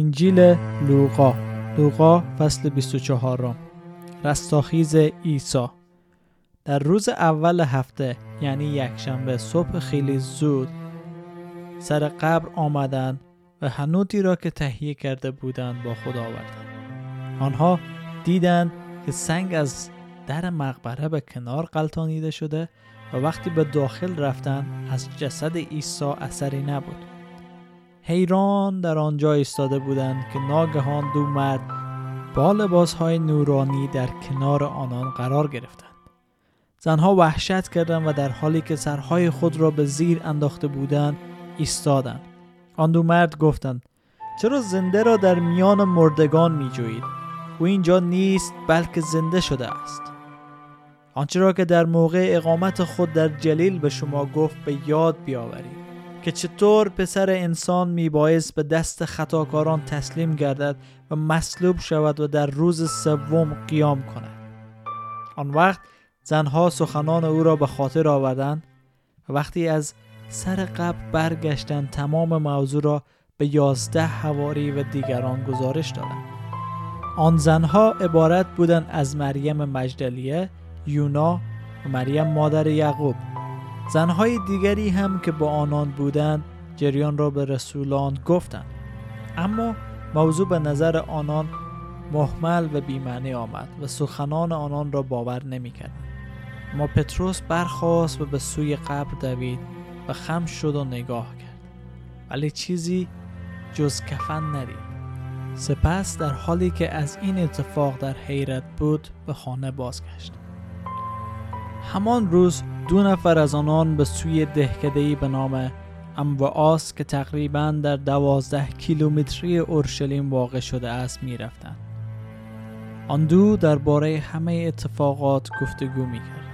انجیل لوقا. لوقا فصل 24 رستاخیز عیسی. در روز اول هفته یعنی یکشنبه صبح خیلی زود سر قبر آمدند و حنوتی را که تهیه کرده بودند با خود آوردند. آنها دیدند که سنگ از در مقبره به کنار قلتانیده شده و وقتی به داخل رفتند از جسد عیسی اثری نبود. حیران در آنجا ایستاده بودند که ناگهان دو مرد با لباسهای نورانی در کنار آنان قرار گرفتند. زنها وحشت کردند و در حالی که سرهای خود را به زیر انداخته بودند ایستادند. آن دو مرد گفتند چرا زنده را در میان مردگان می جوید؟ او اینجا نیست بلکه زنده شده است. آنچه را که در موقع اقامت خود در جلیل به شما گفت به یاد بیاورید. که چطور پسر انسان میبایست به دست خطاکاران تسلیم گردد و مصلوب شود و در روز سوم قیام کند. آن وقت زنها سخنان او را به خاطر آوردند و وقتی از سر قبل برگشتند تمام موضوع را به یازده حواری و دیگران گزارش دادند. آن زنها عبارت بودند از مریم مجدلیه یونا و مریم مادر یعقوب. زنهای دیگری هم که با آنان بودند جریان را به رسولان گفتند. اما موضوع به نظر آنان محمل و بیمعنی آمد و سخنان آنان را باور نمی‌کردند. اما پتروس برخاست و به سوی قبر دوید و خم شد و نگاه کرد. ولی چیزی جز کفن ندید سپس در حالی که از این اتفاق در حیرت بود به خانه بازگشت. همان روز دو نفر از آنان به سوی دهکدهی به نام امواس که تقریبا در دوازده کیلومتری اورشلیم واقع شده است می رفتن. آن دو درباره همه اتفاقات گفتگو می کرد.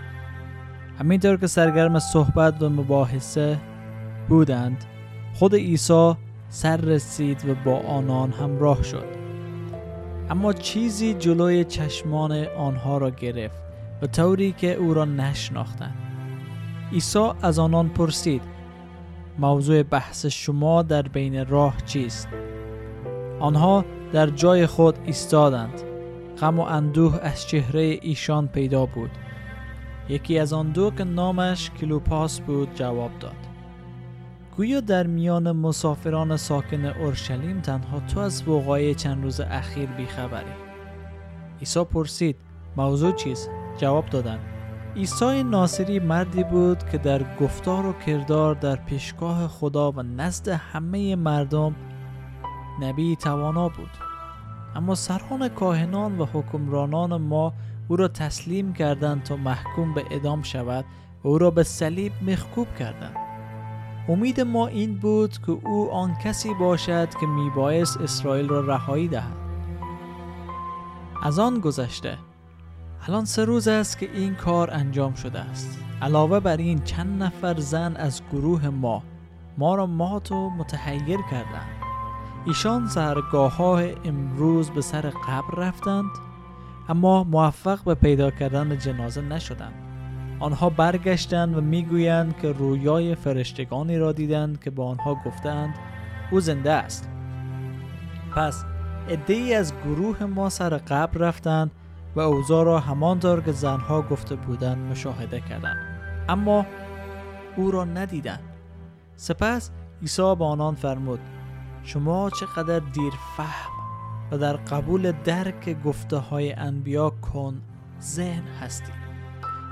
همینطور که سرگرم صحبت و مباحثه بودند خود عیسی سر رسید و با آنان همراه شد اما چیزی جلوی چشمان آنها را گرفت و طوری که او را نشناختند عیسی از آنان پرسید موضوع بحث شما در بین راه چیست؟ آنها در جای خود ایستادند. غم و اندوه از چهره ایشان پیدا بود. یکی از آن دو که نامش کلوپاس بود جواب داد گویا در میان مسافران ساکن اورشلیم تنها تو از وقایع چند روز اخیر بیخبری. عیسی پرسید موضوع چیست؟ جواب دادند عیسی ناصری مردی بود که در گفتار و کردار در پیشگاه خدا و نزد همه مردم نبی توانا بود. اما سران کاهنان و حکمرانان ما او را تسلیم کردند تا محکوم به ادام شود و او را به صلیب مخکوب کردند. امید ما این بود که او آن کسی باشد که میبایست اسرائیل را رهایی دهد. از آن گذشته الان سه روز است که این کار انجام شده است. علاوه بر این چند نفر زن از گروه ما ما را مات و متحیر کردند. ایشان سرگاه ها امروز به سر قبر رفتند اما موفق به پیدا کردن جنازه نشدند. آنها برگشتند و می‌گویند که رویای فرشتگانی را دیدند که به آنها گفتند او زنده است. پس ای از گروه ما سر قبر رفتند و اوضاع را همانطور که زنها گفته بودند مشاهده کردند. اما او را ندیدند. سپس عیسی به آنان فرمود شما چقدر دیر فهم و در قبول درک گفته های انبیا کن ذهن هستید.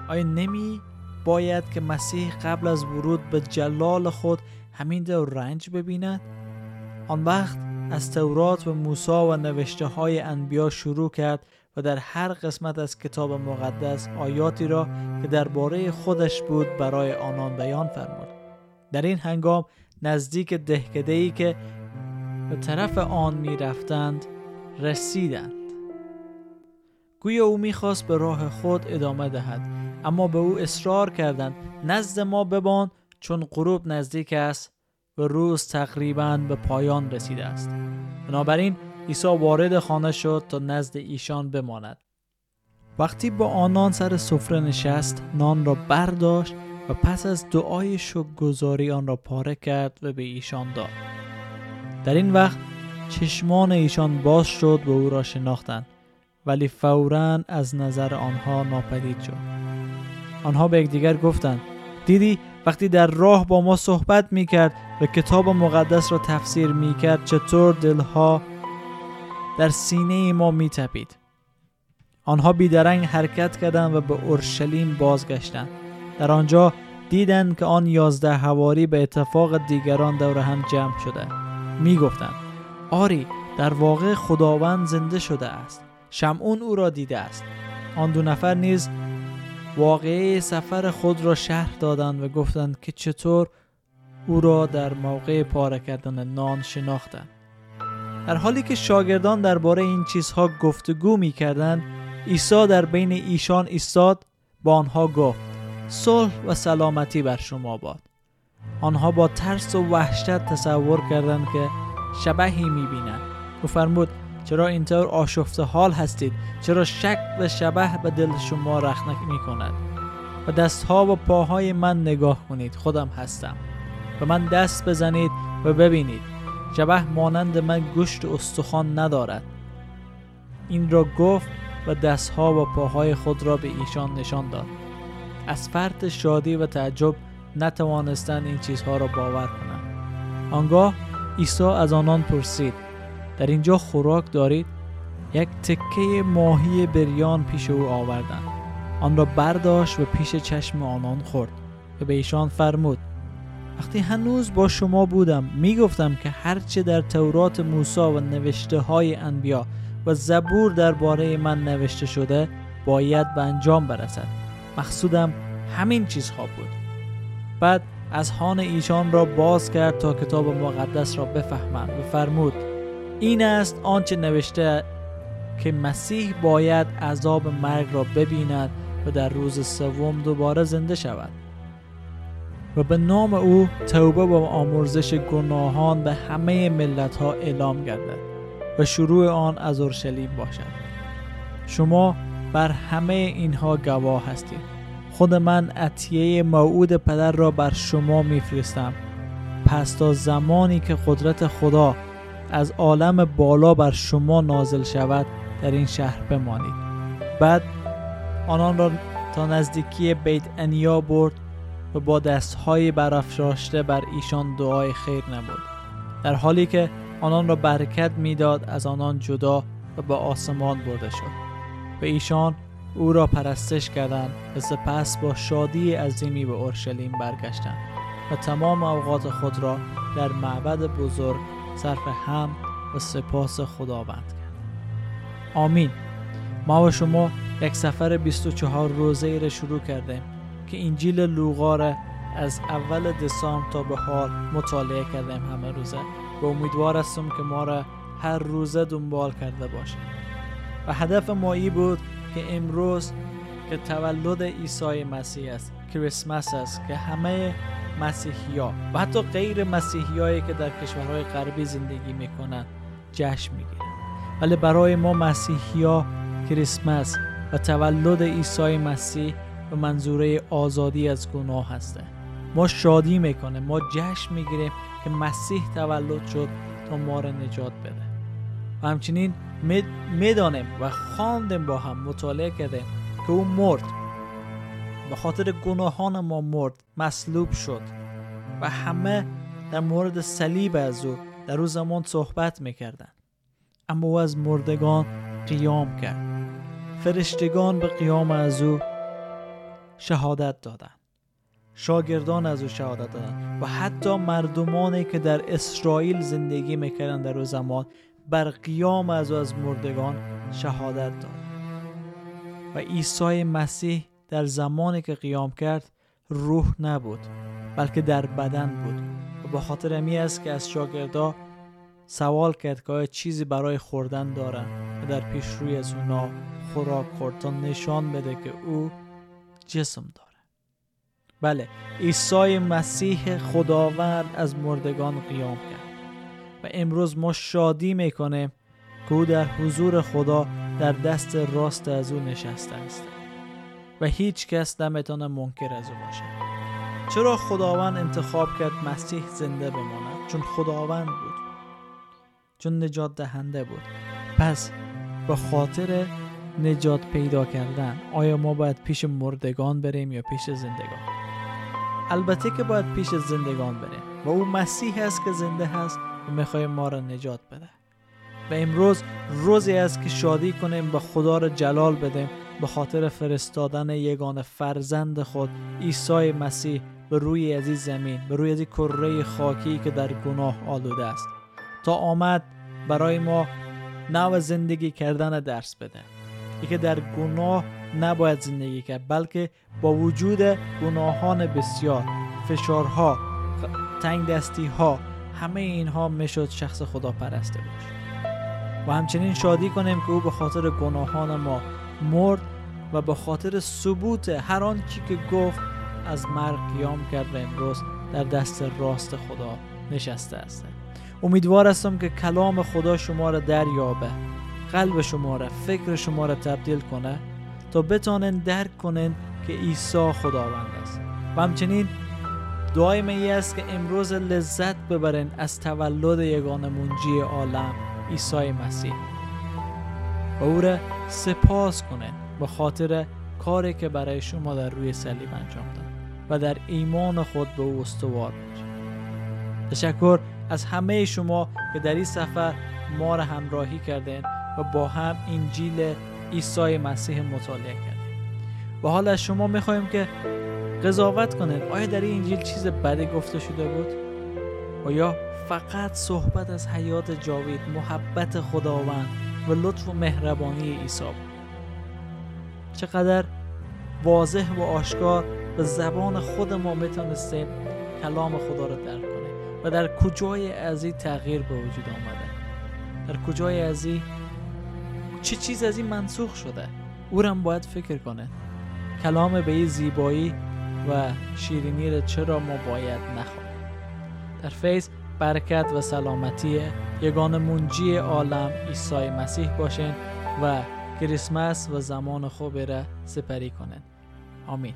آیا نمی باید که مسیح قبل از ورود به جلال خود همین در رنج ببیند؟ آن وقت از تورات و موسی و نوشته های انبیا شروع کرد و در هر قسمت از کتاب مقدس آیاتی را که درباره خودش بود برای آنان بیان فرمود. در این هنگام نزدیک دهکده که به طرف آن می رفتند رسیدند. گویا او می‌خواست به راه خود ادامه دهد اما به او اصرار کردند نزد ما ببان چون غروب نزدیک است. و روز تقریبا به پایان رسیده است. بنابراین عیسی وارد خانه شد تا نزد ایشان بماند. وقتی با آنان سر سفره نشست نان را برداشت و پس از دعای گذاری آن را پاره کرد و به ایشان داد. در این وقت چشمان ایشان باز شد و او را شناختند ولی فورا از نظر آنها ناپدید شد. آنها به یکدیگر گفتند دیدی وقتی در راه با ما صحبت می کرد و کتاب مقدس را تفسیر می کرد چطور دلها در سینه ما می تپید. آنها بیدرنگ حرکت کردند و به اورشلیم بازگشتند. در آنجا دیدند که آن یازده هواری به اتفاق دیگران دور هم جمع شده. می گفتند آری در واقع خداوند زنده شده است. شمعون او را دیده است. آن دو نفر نیز واقعه سفر خود را شهر دادند و گفتند که چطور او را در موقع پاره کردن نان شناختند. در حالی که شاگردان درباره این چیزها گفتگو می کردند عیسی در بین ایشان ایستاد با آنها گفت صلح و سلامتی بر شما باد آنها با ترس و وحشت تصور کردند که شبهی می بینند او فرمود چرا اینطور آشفته حال هستید؟ چرا شک و شبه به دل شما رخنک می کند و دستها و پاهای من نگاه کنید خودم هستم. و من دست بزنید و ببینید. شبه مانند من گوشت و استخوان ندارد. این را گفت و دستها و پاهای خود را به ایشان نشان داد. از فرط شادی و تعجب نتوانستند این چیزها را باور کنند. آنگاه عیسی از آنان پرسید در اینجا خوراک دارید؟ یک تکه ماهی بریان پیش او آوردند. آن را برداشت و پیش چشم آنان خورد و به ایشان فرمود وقتی هنوز با شما بودم می‌گفتم که هرچه در تورات موسی و نوشته های انبیا و زبور درباره من نوشته شده باید به انجام برسد. مقصودم همین چیزها بود. بعد از هان ایشان را باز کرد تا کتاب مقدس را بفهمند و فرمود این است آنچه نوشته که مسیح باید عذاب مرگ را ببیند و در روز سوم دوباره زنده شود. و به نام او توبه و آمرزش گناهان به همه ملت ها اعلام گردد و شروع آن از اورشلیم باشد. شما بر همه اینها گواه هستید. خود من عطیه موعود پدر را بر شما میفرستم. پس تا زمانی که قدرت خدا از عالم بالا بر شما نازل شود در این شهر بمانید. بعد آنان را تا نزدیکی بیت انیا برد و با دستهای برافراشته بر ایشان دعای خیر نمود. در حالی که آنان را برکت می‌داد از آنان جدا و به آسمان برده شد. و ایشان او را پرستش کردند و سپس با شادی عظیمی به اورشلیم برگشتند و تمام اوقات خود را در معبد بزرگ صرف هم و سپاس خداوند کرد. آمین. ما و شما یک سفر 24 روزه را شروع کردیم که انجیل لوقا از اول دسامبر تا به حال مطالعه کردیم همه روزه. و امیدوار هستم که ما را هر روزه دنبال کرده باشیم و هدف ما ای بود که امروز که تولد عیسی مسیح است کریسمس است که همه مسیحی ها و حتی غیر مسیحی هایی که در کشورهای غربی زندگی می‌کنند جشن می‌گیرند. ولی برای ما مسیحی ها کریسمس و تولد عیسی مسیح به منظوره آزادی از گناه هسته. ما شادی می‌کنه ما جشن می‌گیریم که مسیح تولد شد تا ما را نجات بده. و همچنین می‌دانیم و خواندیم با هم مطالعه کردیم که او مرد. به خاطر گناهان ما مرد مصلوب شد و همه در مورد صلیب از او در او زمان صحبت می‌کردن اما او از مردگان قیام کرد. فرشتگان به قیام از او شهادت دادند. شاگردان از او شهادت دادند و حتی مردمانی که در اسرائیل زندگی می‌کردند در او زمان بر قیام از او از مردگان شهادت داد و عیسی مسیح در زمانی که قیام کرد روح نبود بلکه در بدن بود. و به خاطر امی است که از شاگردا سوال کرد که چیزی برای خوردن دارن و در پیش روی از اونا خوراک خورد تا نشان بده که او جسم داره. بله عیسی مسیح خداوند از مردگان قیام کرد. و امروز ما شادی می‌کنه که او در حضور خدا در دست راست از او نشسته است. هیچ کس نمی‌تونه منکر از او باشه چرا خداوند انتخاب کرد مسیح زنده بماند؟ چون خداوند بود. چون نجات دهنده بود. پس به خاطر نجات پیدا کردن آیا ما باید پیش مردگان بریم یا پیش زندگان؟ البته که باید پیش زندگان بریم. و او مسیح است که زنده هست و می‌خوای ما را نجات بده. و امروز روزی است که شادی کنیم به خدا را جلال بدیم به خاطر فرستادن یگان فرزند خود عیسی مسیح به روی از این زمین به روی از این کره خاکی که در گناه آلوده است. تا آمد برای ما نو زندگی کردن درس بده. ای که در گناه نباید زندگی کرد بلکه با وجود گناهان بسیار فشارها تنگ دستی ها همه اینها می‌شد شخص خدا پرسته و همچنین شادی کنیم که او به خاطر گناهان ما مرد و به خاطر ثبوت هر آن چی که گفت از مرگ قیام کرد و امروز در دست راست خدا نشسته است. امیدوار هستم که کلام خدا شما را دریابه قلب شما را فکر شما را تبدیل کنه تا بتانن درک کنن که عیسی خداوند است. و همچنین دعای من است که امروز لذت ببرن از تولد یگان منجی عالم عیسی مسیح. او را سپاس کنن به خاطر کاری که برای شما در روی صلیب انجام داد و در ایمان خود به او استوار باشید تشکر از همه شما که در این سفر ما را همراهی کردین و با هم انجیل عیسی مسیح مطالعه کردیم و حال از شما می‌خواهیم که قضاوت کنید آیا در این انجیل چیز بدی گفته شده بود؟ یا فقط صحبت از حیات جاوید محبت خداوند و لطف و مهربانی عیسی. بود چقدر واضح و آشکار به زبان خود ما می‌تونستیم کلام خدا رو درک کنیم و در کجای از این تغییر به وجود آمده؟ در کجای از این چه چیز از این منسوخ شده؟ او هم باید فکر کنه. کلام به این زیبایی و شیرینی رو چرا ما باید نخواهیم در فیض برکت و سلامتی یگان منجی عالم عیسی مسیح باشین و کریسمس و زمان خوبی را سپری کنین. آمین.